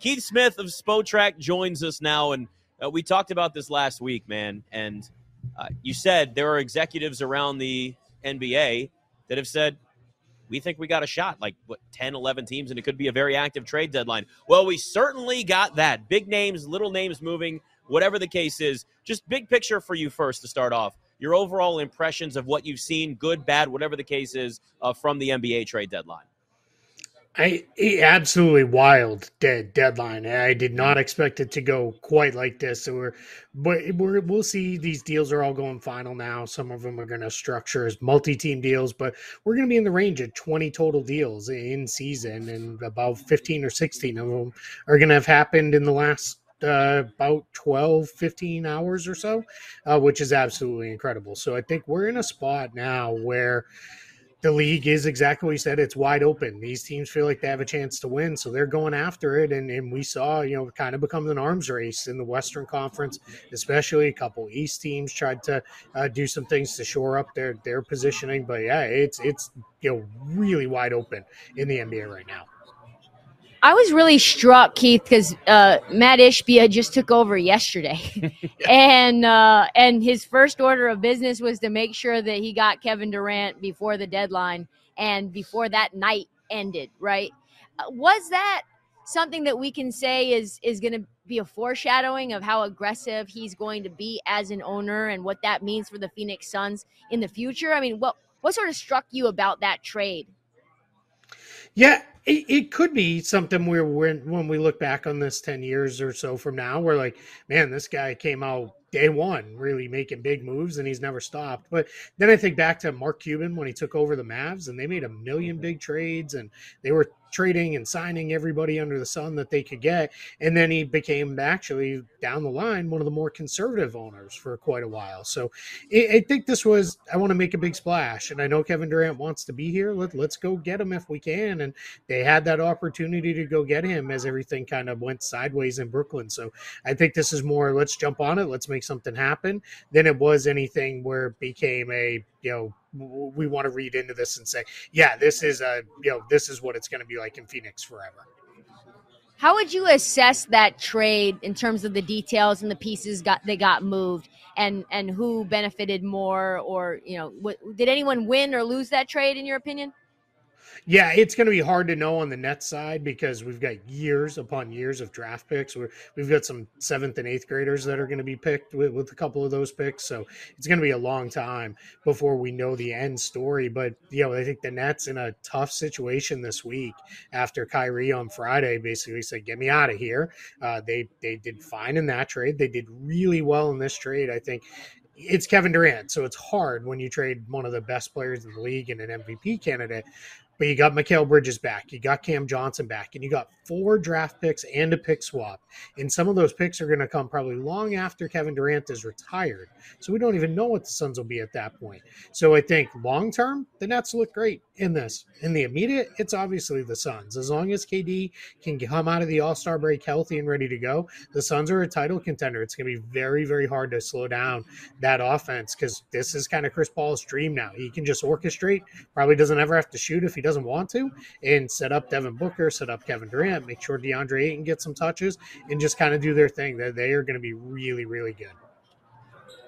Keith Smith of Spotrac joins us now, and uh, we talked about this last week, man. And uh, you said there are executives around the NBA that have said, we think we got a shot, like what, 10, 11 teams, and it could be a very active trade deadline. Well, we certainly got that. Big names, little names moving, whatever the case is. Just big picture for you first to start off. Your overall impressions of what you've seen, good, bad, whatever the case is, uh, from the NBA trade deadline. I absolutely wild dead deadline. I did not expect it to go quite like this. So we're, but we're, we'll see. These deals are all going final now. Some of them are going to structure as multi-team deals, but we're going to be in the range of twenty total deals in season, and about fifteen or sixteen of them are going to have happened in the last uh, about 12, 15 hours or so, uh, which is absolutely incredible. So I think we're in a spot now where the league is exactly what you said. It's wide open. These teams feel like they have a chance to win, so they're going after it. And, and we saw, you know, kind of becomes an arms race in the Western Conference, especially a couple East teams tried to uh, do some things to shore up their their positioning. But yeah, it's it's you know really wide open in the NBA right now. I was really struck, Keith, because uh, Mat Ishbia just took over yesterday, yeah. and uh, and his first order of business was to make sure that he got Kevin Durant before the deadline and before that night ended. Right? Uh, was that something that we can say is is going to be a foreshadowing of how aggressive he's going to be as an owner and what that means for the Phoenix Suns in the future? I mean, what what sort of struck you about that trade? Yeah, it, it could be something where when when we look back on this 10 years or so from now we're like man this guy came out day one really making big moves and he's never stopped. But then i think back to mark cuban when he took over the mavs and they made a million mm-hmm. big trades and they were trading and signing everybody under the sun that they could get. And then he became actually down the line one of the more conservative owners for quite a while. So I think this was, I want to make a big splash. And I know Kevin Durant wants to be here. Let, let's go get him if we can. And they had that opportunity to go get him as everything kind of went sideways in Brooklyn. So I think this is more, let's jump on it, let's make something happen, than it was anything where it became a, you know, we want to read into this and say, yeah, this is a you know this is what it's going to be like in Phoenix forever. How would you assess that trade in terms of the details and the pieces got they got moved and and who benefited more or you know what, did anyone win or lose that trade in your opinion? Yeah, it's going to be hard to know on the net side because we've got years upon years of draft picks. we have got some seventh and eighth graders that are going to be picked with, with a couple of those picks. So it's going to be a long time before we know the end story. But, you know, I think the Nets in a tough situation this week after Kyrie on Friday basically said, get me out of here. Uh, they, they did fine in that trade. They did really well in this trade. I think it's Kevin Durant, so it's hard when you trade one of the best players in the league and an MVP candidate. But you got Mikal Bridges back, you got Cam Johnson back, and you got four draft picks and a pick swap. And some of those picks are going to come probably long after Kevin Durant is retired. So we don't even know what the Suns will be at that point. So I think long term, the Nets look great in this. In the immediate, it's obviously the Suns. As long as KD can come out of the All Star break healthy and ready to go, the Suns are a title contender. It's going to be very, very hard to slow down that offense because this is kind of Chris Paul's dream now. He can just orchestrate, probably doesn't ever have to shoot if he doesn't want to, and set up Devin Booker, set up Kevin Durant, make sure DeAndre Ayton gets some touches, and just kind of do their thing. They are going to be really, really good.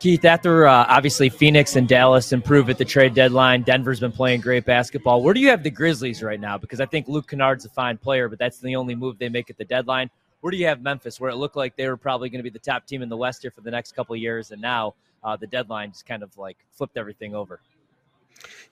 Keith, after uh, obviously Phoenix and Dallas improve at the trade deadline, Denver's been playing great basketball. Where do you have the Grizzlies right now? Because I think Luke Kennard's a fine player, but that's the only move they make at the deadline. Where do you have Memphis, where it looked like they were probably going to be the top team in the West here for the next couple years, and now uh, the deadline just kind of like flipped everything over?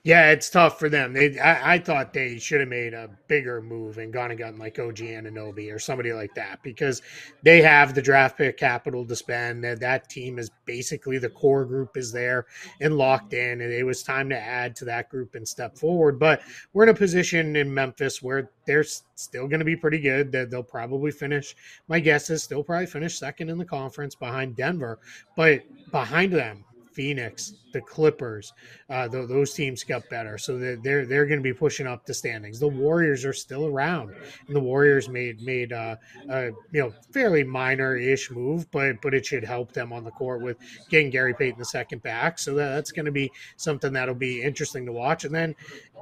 Yeah, it's tough for them. They, I, I, thought they should have made a bigger move and gone and gotten like OG Anunoby or somebody like that because they have the draft pick capital to spend. That that team is basically the core group is there and locked in, and it was time to add to that group and step forward. But we're in a position in Memphis where they're still going to be pretty good. That they'll probably finish. My guess is still probably finish second in the conference behind Denver, but behind them Phoenix, the Clippers, uh, those teams got better, so they're they're, they're going to be pushing up the standings. The Warriors are still around, and the Warriors made made uh, a you know fairly minor ish move, but but it should help them on the court with getting Gary Payton the second back. So that, that's going to be something that'll be interesting to watch. And then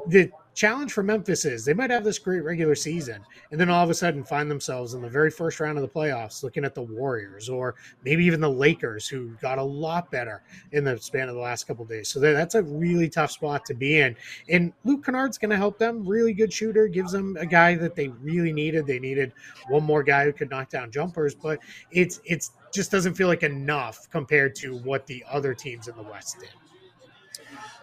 the challenge for Memphis is they might have this great regular season and then all of a sudden find themselves in the very first round of the playoffs looking at the Warriors or maybe even the Lakers who got a lot better in the span of the last couple days. So that's a really tough spot to be in. And Luke Kennard's going to help them. Really good shooter, gives them a guy that they really needed. They needed one more guy who could knock down jumpers, but it's it's just doesn't feel like enough compared to what the other teams in the West did.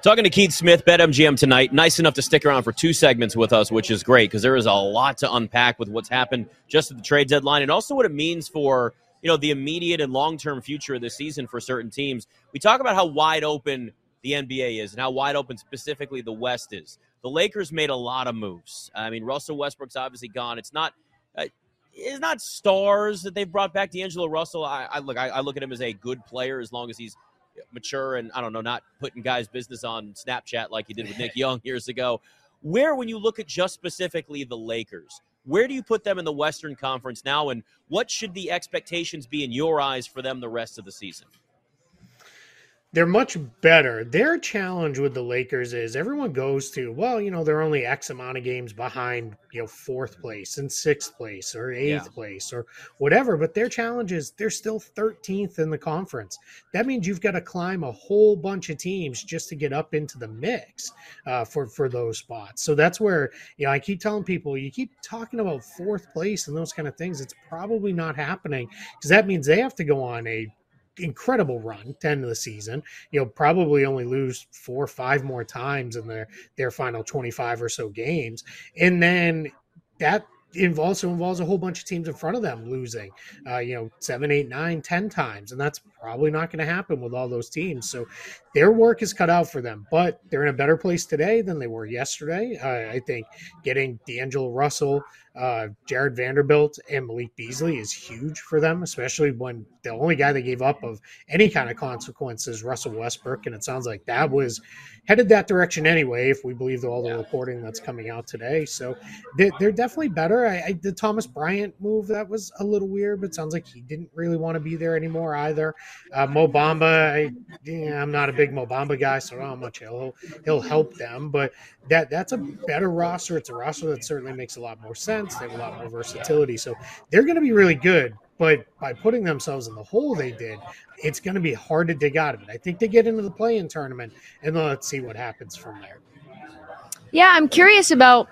Talking to Keith Smith, BetMGM tonight. Nice enough to stick around for two segments with us, which is great because there is a lot to unpack with what's happened just at the trade deadline and also what it means for you know the immediate and long term future of the season for certain teams. We talk about how wide open the NBA is and how wide open specifically the West is. The Lakers made a lot of moves. I mean, Russell Westbrook's obviously gone. It's not. Uh, it's not stars that they've brought back. D'Angelo Russell, I, I look, I, I look at him as a good player as long as he's mature and I don't know, not putting guys' business on Snapchat like he did with Nick Young years ago. Where, when you look at just specifically the Lakers, where do you put them in the Western Conference now, and what should the expectations be in your eyes for them the rest of the season? They're much better. Their challenge with the Lakers is everyone goes to, well, you know, they're only X amount of games behind, you know, fourth place and sixth place or eighth yeah. place or whatever. But their challenge is they're still 13th in the conference. That means you've got to climb a whole bunch of teams just to get up into the mix uh, for, for those spots. So that's where, you know, I keep telling people, you keep talking about fourth place and those kind of things. It's probably not happening because that means they have to go on a incredible run to end of the season. You'll probably only lose four or five more times in their their final 25 or so games. And then that also involves a whole bunch of teams in front of them losing, uh, you know, seven, eight, nine, ten times, and that's probably not going to happen with all those teams. So their work is cut out for them, but they're in a better place today than they were yesterday. Uh, I think getting D'Angelo Russell, uh, Jarred Vanderbilt, and Malik Beasley is huge for them, especially when the only guy they gave up of any kind of consequence is Russell Westbrook, and it sounds like that was headed that direction anyway, if we believe all the reporting that's coming out today. So they, are definitely better. I, I, the Thomas Bryant move that was a little weird, but sounds like he didn't really want to be there anymore either. Uh, Mo Bamba, I, yeah, I'm not a big Mo Bamba guy, so I don't know how much he'll he'll help them. But that that's a better roster. It's a roster that certainly makes a lot more sense. They have a lot more versatility, so they're going to be really good. But by putting themselves in the hole they did, it's going to be hard to dig out of it. I think they get into the play-in tournament, and then let's see what happens from there. Yeah, I'm curious about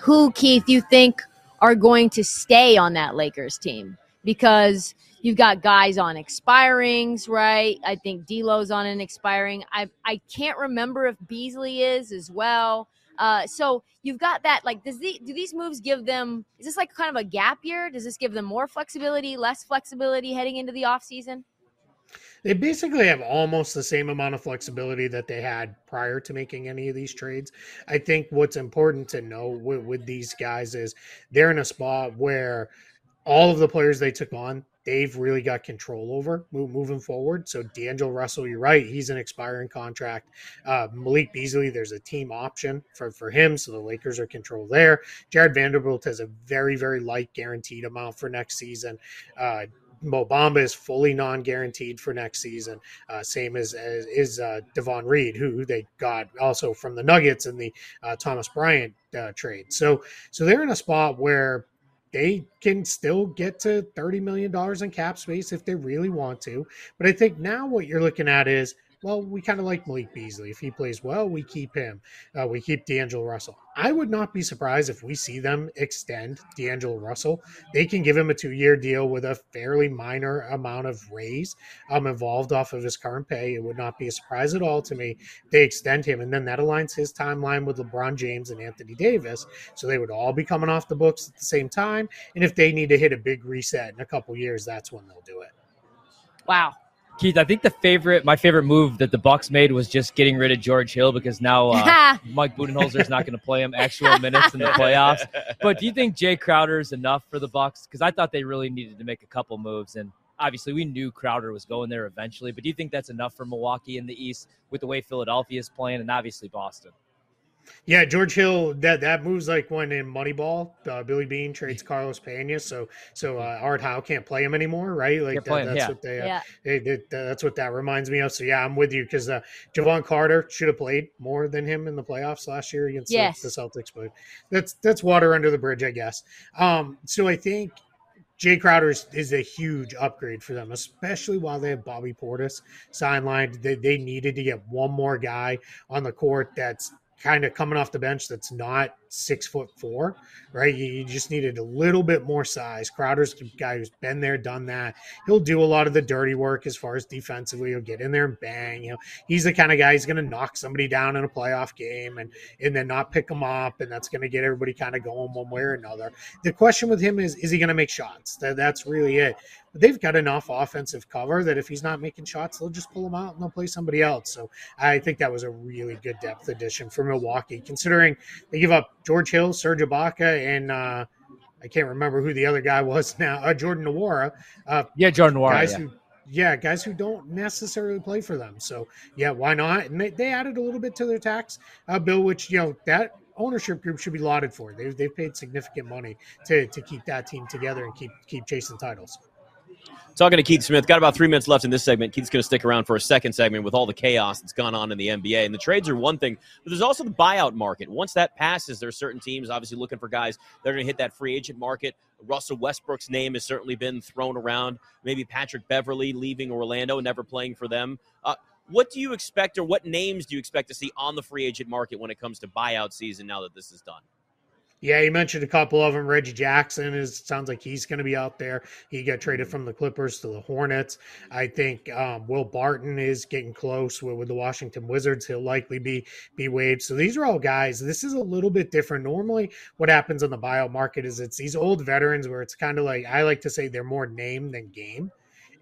who Keith you think are going to stay on that Lakers team because you've got guys on expirings, right? I think D'Lo's on an expiring. I I can't remember if Beasley is as well. Uh, so you've got that. Like, does the do these moves give them? Is this like kind of a gap year? Does this give them more flexibility, less flexibility heading into the off season? They basically have almost the same amount of flexibility that they had prior to making any of these trades. I think what's important to know with, with these guys is they're in a spot where all of the players they took on they've really got control over moving forward. So D'Angelo Russell, you're right, he's an expiring contract. Uh, Malik Beasley, there's a team option for, for him, so the Lakers are controlled there. Jarred Vanderbilt has a very very light guaranteed amount for next season. Uh, Mo Bamba is fully non-guaranteed for next season. Uh, same as, as is uh, Davon Reed, who they got also from the Nuggets in the uh, Thomas Bryant uh, trade. So so they're in a spot where they can still get to $30 million in cap space if they really want to. But I think now what you're looking at is well, we kind of like Malik Beasley. If he plays well, we keep him. Uh, we keep D'Angelo Russell. I would not be surprised if we see them extend D'Angelo Russell. They can give him a two year deal with a fairly minor amount of raise um, involved off of his current pay. It would not be a surprise at all to me. They extend him, and then that aligns his timeline with LeBron James and Anthony Davis. So they would all be coming off the books at the same time. And if they need to hit a big reset in a couple years, that's when they'll do it. Wow. Keith, I think the favorite, my favorite move that the Bucks made was just getting rid of George Hill because now uh, Mike Budenholzer is not going to play him actual minutes in the playoffs. But do you think Jae Crowder is enough for the Bucks? Because I thought they really needed to make a couple moves, and obviously we knew Crowder was going there eventually. But do you think that's enough for Milwaukee in the East with the way Philadelphia is playing, and obviously Boston? Yeah, George Hill. That that moves like when in Moneyball, uh, Billy Beane trades Carlos Pena, so so uh, Art Howe can't play him anymore, right? Like that, that's yeah. what they, uh, Yeah. they, they- that's what that reminds me of. So yeah, I'm with you because uh, Jevon Carter should have played more than him in the playoffs last year against the- the, Celtics, but that's that's water under the bridge, I guess. Um, so I think Jae Crowder is, is a huge upgrade for them, especially while they have Bobby Portis sidelined. They, they needed to get one more guy on the court that's kind of coming off the bench that's not six foot four, right? You, you just needed a little bit more size. Crowder's guy who's been there, done that. He'll do a lot of the dirty work as far as defensively. He'll get in there and bang. You know, he's the kind of guy who's going to knock somebody down in a playoff game and and then not pick them up, and that's going to get everybody kind of going one way or another. The question with him is, is he going to make shots? That, that's really it. They've got enough offensive cover that if he's not making shots, they'll just pull him out and they'll play somebody else. So I think that was a really good depth addition for Milwaukee, considering they give up George Hill, Serge Ibaka, and uh, I can't remember who the other guy was now, uh, Jordan Nwora. Uh, Yeah, Jordan Nwora. guys yeah. who yeah guys who don't necessarily play for them so yeah why not and they, they added a little bit to their tax uh, bill which you know that ownership group should be lauded for they've, they've paid significant money to, to keep that team together and keep keep chasing titles Talking to Keith Smith. Got about three minutes left in this segment. Keith's going to stick around for a second segment with all the chaos that's gone on in the NBA. And the trades are one thing, but there's also the buyout market. Once that passes, there are certain teams obviously looking for guys that are going to hit that free agent market. Russell Westbrook's name has certainly been thrown around. Maybe Patrick Beverley leaving Orlando, never playing for them. Uh, what do you expect, or what names do you expect to see on the free agent market when it comes to buyout season now that this is done? Yeah, you mentioned a couple of them. Reggie Jackson is sounds like he's going to be out there. He got traded from the Clippers to the Hornets. I think um, Will Barton is getting close with, with the Washington Wizards. He'll likely be be waived. So these are all guys. This is a little bit different. Normally, what happens on the buyout market is it's these old veterans where it's kind of like I like to say they're more name than game.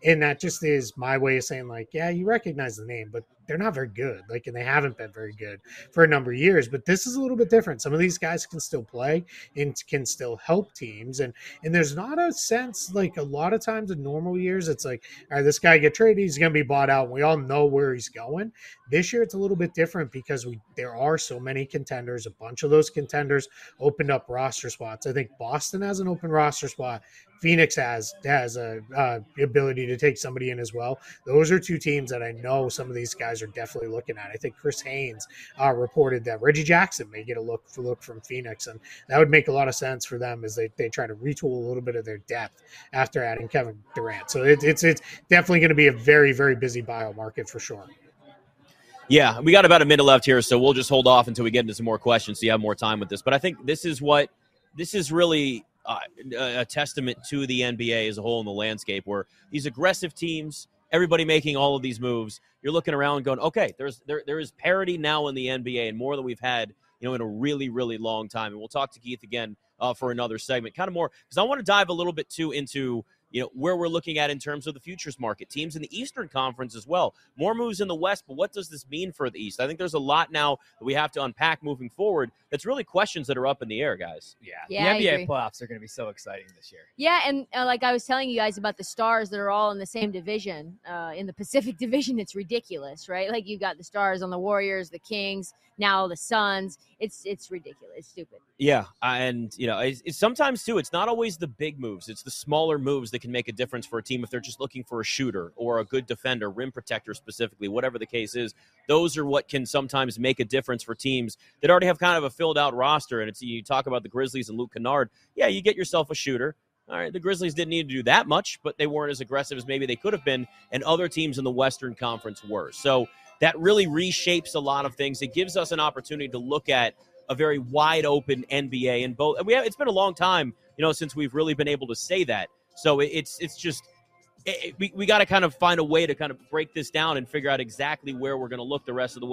And that just is my way of saying, like, yeah, you recognize the name, but they're not very good. Like, and they haven't been very good for a number of years. But this is a little bit different. Some of these guys can still play and can still help teams. And and there's not a sense like a lot of times in normal years, it's like, all right, this guy get traded, he's gonna be bought out. And we all know where he's going. This year it's a little bit different because we there are so many contenders. A bunch of those contenders opened up roster spots. I think Boston has an open roster spot. Phoenix has has a uh, ability to take somebody in as well. Those are two teams that I know some of these guys are definitely looking at. I think Chris Haynes uh, reported that Reggie Jackson may get a look for, look from Phoenix, and that would make a lot of sense for them as they, they try to retool a little bit of their depth after adding Kevin Durant. So it, it's it's definitely going to be a very very busy buyout market for sure. Yeah, we got about a minute left here, so we'll just hold off until we get into some more questions so you have more time with this. But I think this is what this is really uh, a testament to the NBA as a whole in the landscape, where these aggressive teams, everybody making all of these moves, you're looking around going, okay, there's there there is parity now in the NBA and more than we've had, you know, in a really really long time. And we'll talk to Keith again uh, for another segment, kind of more because I want to dive a little bit too into you know where we're looking at in terms of the futures market teams in the eastern conference as well more moves in the west but what does this mean for the east i think there's a lot now that we have to unpack moving forward that's really questions that are up in the air guys Yeah, Yeah, the NBA agree. playoffs are going to be so exciting this year. Yeah, and uh, like I was telling you guys about the stars that are all in the same division. Uh, in the Pacific Division, it's ridiculous, right? Like you've got the stars on the Warriors, the Kings, now the Suns. It's it's ridiculous. It's stupid. yeah and you know it's, it's sometimes too it's not always the big moves it's the smaller moves that can make a difference for a team if they're just looking for a shooter or a good defender rim protector specifically whatever the case is those are what can sometimes make a difference for teams that already have kind of a filled out roster and it's you talk about the grizzlies and luke kennard yeah you get yourself a shooter all right, the Grizzlies didn't need to do that much, but they weren't as aggressive as maybe they could have been, and other teams in the Western Conference were. So that really reshapes a lot of things. It gives us an opportunity to look at a very wide open NBA and both. And we have, it's been a long time, you know, since we've really been able to say that. So it's it's just it, we we got to kind of find a way to kind of break this down and figure out exactly where we're going to look the rest of the way.